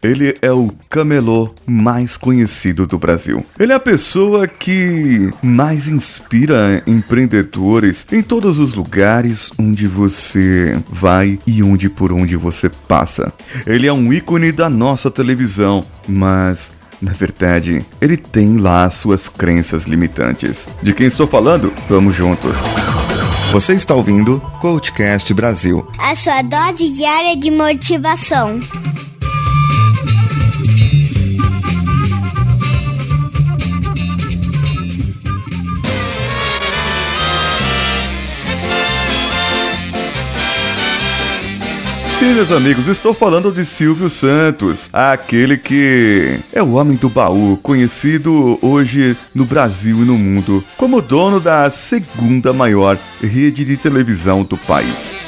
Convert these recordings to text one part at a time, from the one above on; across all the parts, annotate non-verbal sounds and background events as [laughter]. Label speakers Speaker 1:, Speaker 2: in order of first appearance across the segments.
Speaker 1: Ele é o camelô mais conhecido do Brasil. Ele é a pessoa que mais inspira empreendedores em todos os lugares onde você vai e onde por onde você passa. Ele é um ícone da nossa televisão, mas na verdade, ele tem lá suas crenças limitantes. De quem estou falando? Vamos juntos. Você está ouvindo Coachcast Brasil.
Speaker 2: A sua dose diária de motivação.
Speaker 1: Sim, meus amigos, estou falando de Silvio Santos, aquele que é o homem do baú, conhecido hoje no Brasil e no mundo como dono da segunda maior rede de televisão do país.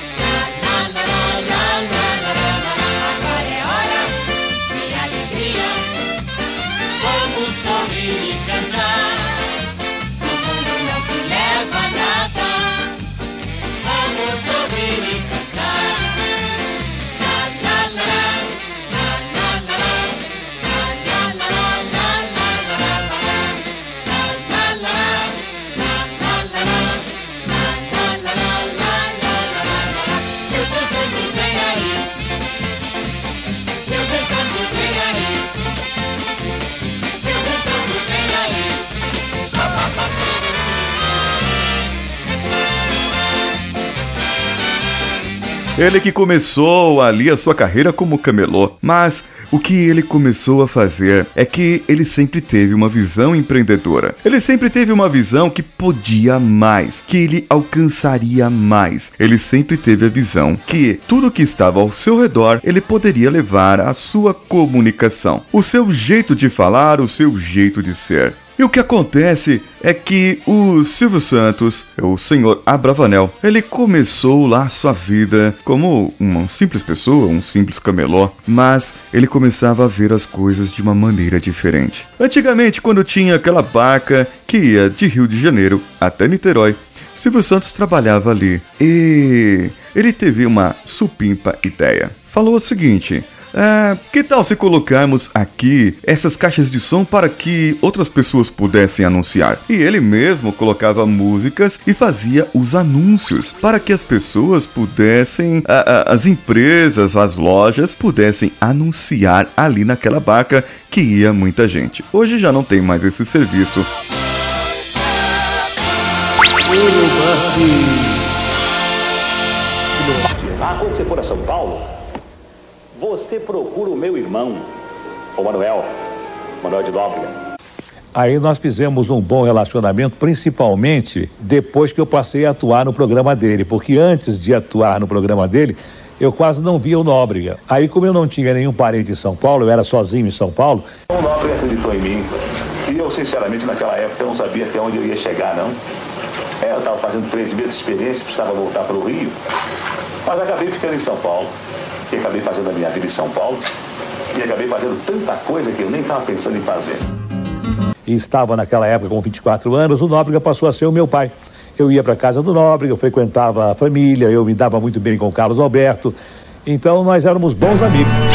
Speaker 1: Ele que começou ali a sua carreira como camelô, mas o que ele começou a fazer é que ele sempre teve uma visão empreendedora. Ele sempre teve uma visão que podia mais, que ele alcançaria mais. Ele sempre teve a visão que tudo que estava ao seu redor ele poderia levar à sua comunicação, o seu jeito de falar, o seu jeito de ser. E o que acontece é que o Silvio Santos, o senhor Abravanel, ele começou lá sua vida como uma simples pessoa, um simples camelô, mas ele começava a ver as coisas de uma maneira diferente. Antigamente, quando tinha aquela barca que ia de Rio de Janeiro até Niterói, Silvio Santos trabalhava ali e ele teve uma supimpa ideia. Falou o seguinte: ah, que tal se colocarmos aqui essas caixas de som para que outras pessoas pudessem anunciar? E ele mesmo colocava músicas e fazia os anúncios para que as pessoas pudessem, as empresas, as lojas pudessem anunciar ali naquela barca que ia muita gente. Hoje já não tem mais esse serviço.
Speaker 3: Ah, quando você for a São Paulo, você procura o meu irmão, o Manuel, Manuel de Nóbrega.
Speaker 4: Aí nós fizemos um bom relacionamento, principalmente depois que eu passei a atuar no programa dele, porque antes de atuar no programa dele, eu quase não via o Nóbrega. Aí, como eu não tinha nenhum parente em São Paulo, eu era sozinho em São Paulo.
Speaker 3: O Nóbrega acreditou em mim. E eu, sinceramente, naquela época, não sabia até onde eu ia chegar, não. É, eu estava fazendo três meses de experiência, precisava voltar para o Rio. Mas acabei ficando em São Paulo e acabei fazendo a minha vida em São Paulo e acabei fazendo tanta coisa que eu nem estava pensando em fazer.
Speaker 4: Estava naquela época com 24 anos, o Nóbrega passou a ser o meu pai. Eu ia para casa do Nóbrega, eu frequentava a família, eu me dava muito bem com o Carlos Alberto. Então nós éramos bons amigos.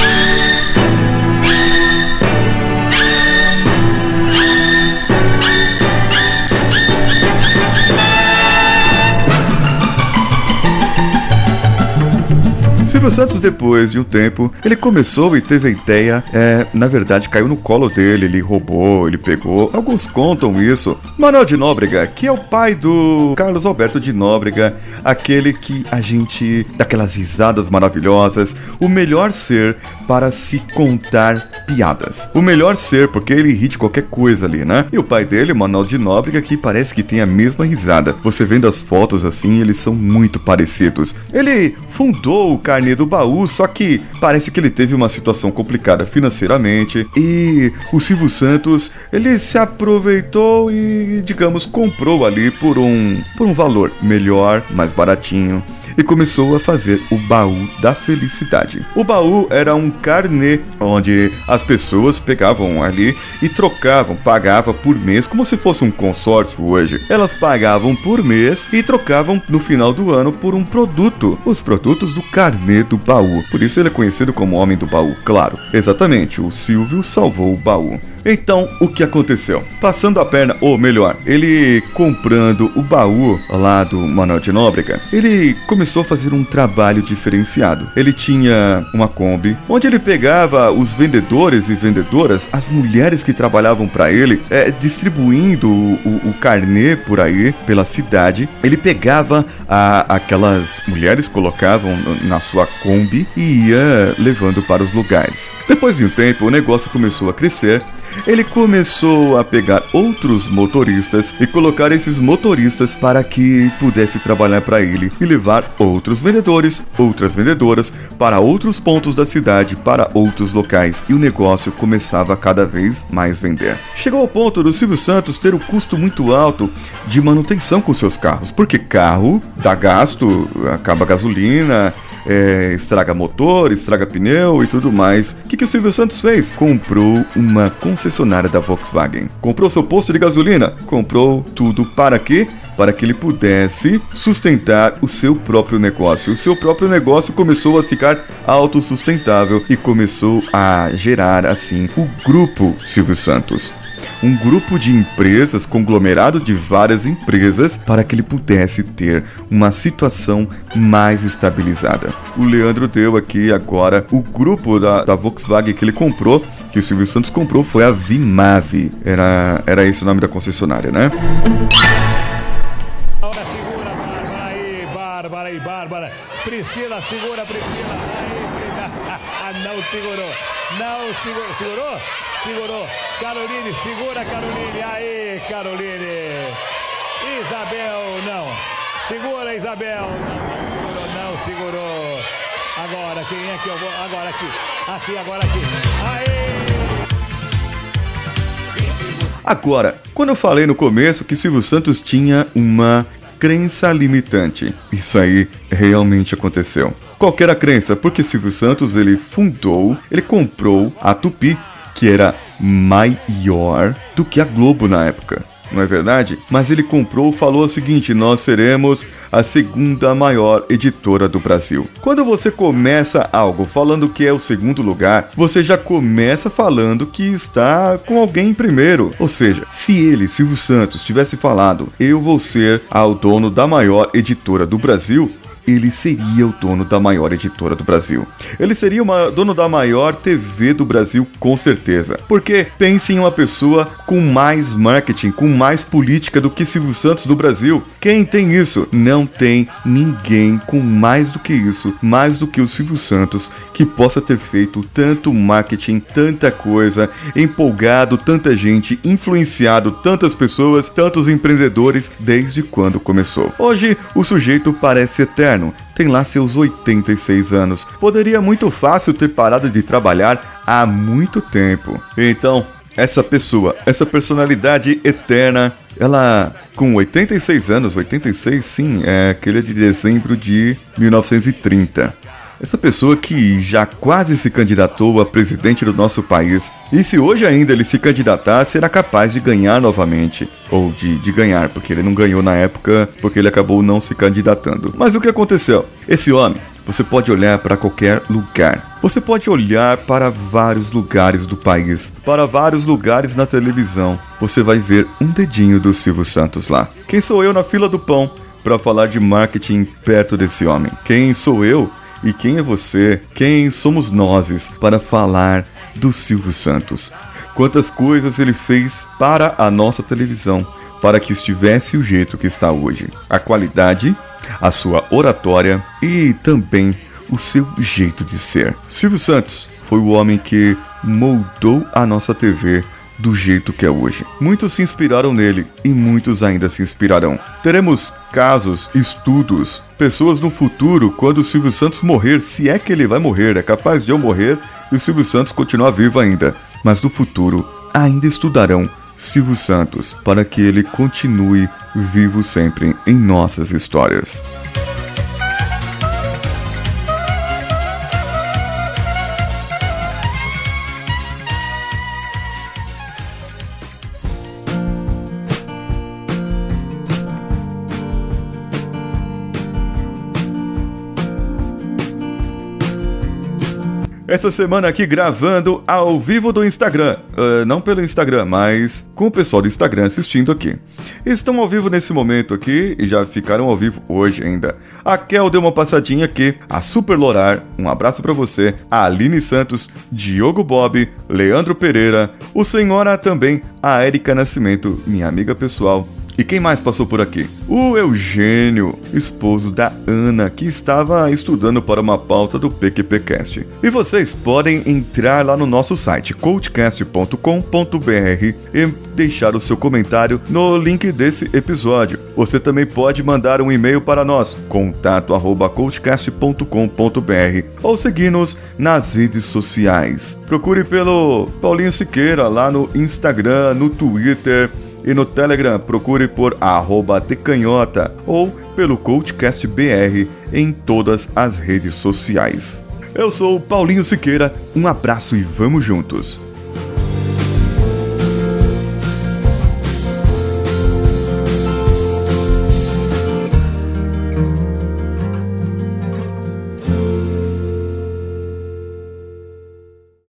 Speaker 1: Silvio Santos, depois de um tempo, ele começou e teve a ideia, é, na verdade, caiu no colo dele, ele roubou, ele pegou. Alguns contam isso. Manuel de Nóbrega, que é o pai do Carlos Alberto de Nóbrega, aquele que a gente, daquelas risadas maravilhosas, o melhor ser para se contar piadas. O melhor ser, porque ele ri de qualquer coisa ali, né? E o pai dele, Manuel de Nóbrega, que parece que tem a mesma risada. Você vendo as fotos assim, eles são muito parecidos. Ele fundou o Carne do baú, só que parece que ele teve uma situação complicada financeiramente e o Silvio Santos, ele se aproveitou e, digamos, comprou ali por um por um valor melhor, mais baratinho e começou a fazer o baú da felicidade. O baú era um carnê onde as pessoas pegavam ali e trocavam, pagavam por mês como se fosse um consórcio hoje. Elas pagavam por mês e trocavam no final do ano por um produto, os produtos do carnê do baú. Por isso ele é conhecido como Homem do Baú, claro. Exatamente, o Silvio salvou o baú. Então, o que aconteceu? Passando a perna, ou melhor, ele comprando o baú lá do Manuel de Nóbrega, ele começou a fazer um trabalho diferenciado. Ele tinha uma Kombi, onde ele pegava os vendedores e vendedoras, as mulheres que trabalhavam para ele, é, distribuindo o, o, carnê por aí, pela cidade. Ele pegava a, aquelas mulheres, colocavam na sua Kombi e ia levando para os lugares. Depois de um tempo, o negócio começou a crescer ele começou a pegar outros motoristas e colocar esses motoristas para que pudesse trabalhar para ele e levar outros vendedores, outras vendedoras para outros pontos da cidade, para outros locais e o negócio começava a cada vez mais vender. Chegou ao ponto do Silvio Santos ter um custo muito alto de manutenção com seus carros, porque carro dá gasto, acaba gasolina, é, estraga motor, estraga pneu e tudo mais. O que, que o Silvio Santos fez? Comprou uma concessionária da Volkswagen. Comprou seu posto de gasolina. Comprou tudo para quê? para que ele pudesse sustentar o seu próprio negócio. O seu próprio negócio começou a ficar autossustentável e começou a gerar assim o grupo Silvio Santos um grupo de empresas, conglomerado de várias empresas, para que ele pudesse ter uma situação mais estabilizada. O Leandro deu aqui agora o grupo da, da Volkswagen que ele comprou, que o Silvio Santos comprou, foi a Vimave. Era, era esse o nome da concessionária, né?
Speaker 5: Segura, Bárbara aí, Bárbara aí, Bárbara. Priscila, segura, Priscila. Aí, [laughs] não segurou. Não segurou. Segurou? Segurou. Caroline, segura, Caroline. Aí, Caroline. Isabel, não. Segura, Isabel. Não, segurou, não segurou. Agora, quem é que eu vou? Agora aqui. Aqui, agora aqui. Aí.
Speaker 1: Agora, quando eu falei no começo que Silvio Santos tinha uma crença limitante, isso aí realmente aconteceu. Qual era a crença? Porque Silvio Santos ele fundou, ele comprou a Tupi que era maior do que a Globo na época. Não é verdade? Mas ele comprou falou o seguinte: nós seremos a segunda maior editora do Brasil. Quando você começa algo falando que é o segundo lugar, você já começa falando que está com alguém em primeiro. Ou seja, se ele, Silvio Santos, tivesse falado eu vou ser ao dono da maior editora do Brasil, ele seria o dono da maior editora do Brasil. Ele seria o dono da maior TV do Brasil, com certeza. Porque pense em uma pessoa com mais marketing, com mais política do que Silvio Santos do Brasil. Quem tem isso? Não tem ninguém com mais do que isso, mais do que o Silvio Santos, que possa ter feito tanto marketing, tanta coisa, empolgado tanta gente, influenciado tantas pessoas, tantos empreendedores desde quando começou. Hoje, o sujeito parece eterno tem lá seus 86 anos. Poderia muito fácil ter parado de trabalhar há muito tempo. Então, essa pessoa, essa personalidade eterna, ela com 86 anos, 86 sim, é aquele de dezembro de 1930. Essa pessoa que já quase se candidatou a presidente do nosso país, e se hoje ainda ele se candidatar, será capaz de ganhar novamente. Ou de, de ganhar, porque ele não ganhou na época, porque ele acabou não se candidatando. Mas o que aconteceu? Esse homem, você pode olhar para qualquer lugar. Você pode olhar para vários lugares do país, para vários lugares na televisão. Você vai ver um dedinho do Silvio Santos lá. Quem sou eu na fila do pão para falar de marketing perto desse homem? Quem sou eu e quem é você? Quem somos nós para falar do Silvio Santos? Quantas coisas ele fez para a nossa televisão, para que estivesse o jeito que está hoje. A qualidade, a sua oratória e também o seu jeito de ser. Silvio Santos foi o homem que moldou a nossa TV do jeito que é hoje. Muitos se inspiraram nele e muitos ainda se inspirarão. Teremos casos, estudos, pessoas no futuro, quando o Silvio Santos morrer, se é que ele vai morrer, é capaz de eu morrer e o Silvio Santos continuar vivo ainda. Mas no futuro ainda estudarão Silvio Santos para que ele continue vivo sempre em nossas histórias. Essa semana aqui gravando ao vivo do Instagram. Uh, não pelo Instagram, mas com o pessoal do Instagram assistindo aqui. Estão ao vivo nesse momento aqui e já ficaram ao vivo hoje ainda. A Kel deu uma passadinha aqui, a Super Lorar, um abraço para você, a Aline Santos, Diogo Bob, Leandro Pereira, o Senhora também, a Erika Nascimento, minha amiga pessoal, e quem mais passou por aqui? O Eugênio, esposo da Ana, que estava estudando para uma pauta do PQPcast. E vocês podem entrar lá no nosso site coachcast.com.br e deixar o seu comentário no link desse episódio. Você também pode mandar um e-mail para nós, contato@coachcast.com.br ou seguir-nos nas redes sociais. Procure pelo Paulinho Siqueira lá no Instagram, no Twitter, e no Telegram, procure por tecanhota ou pelo CoachCastBR em todas as redes sociais. Eu sou Paulinho Siqueira, um abraço e vamos juntos!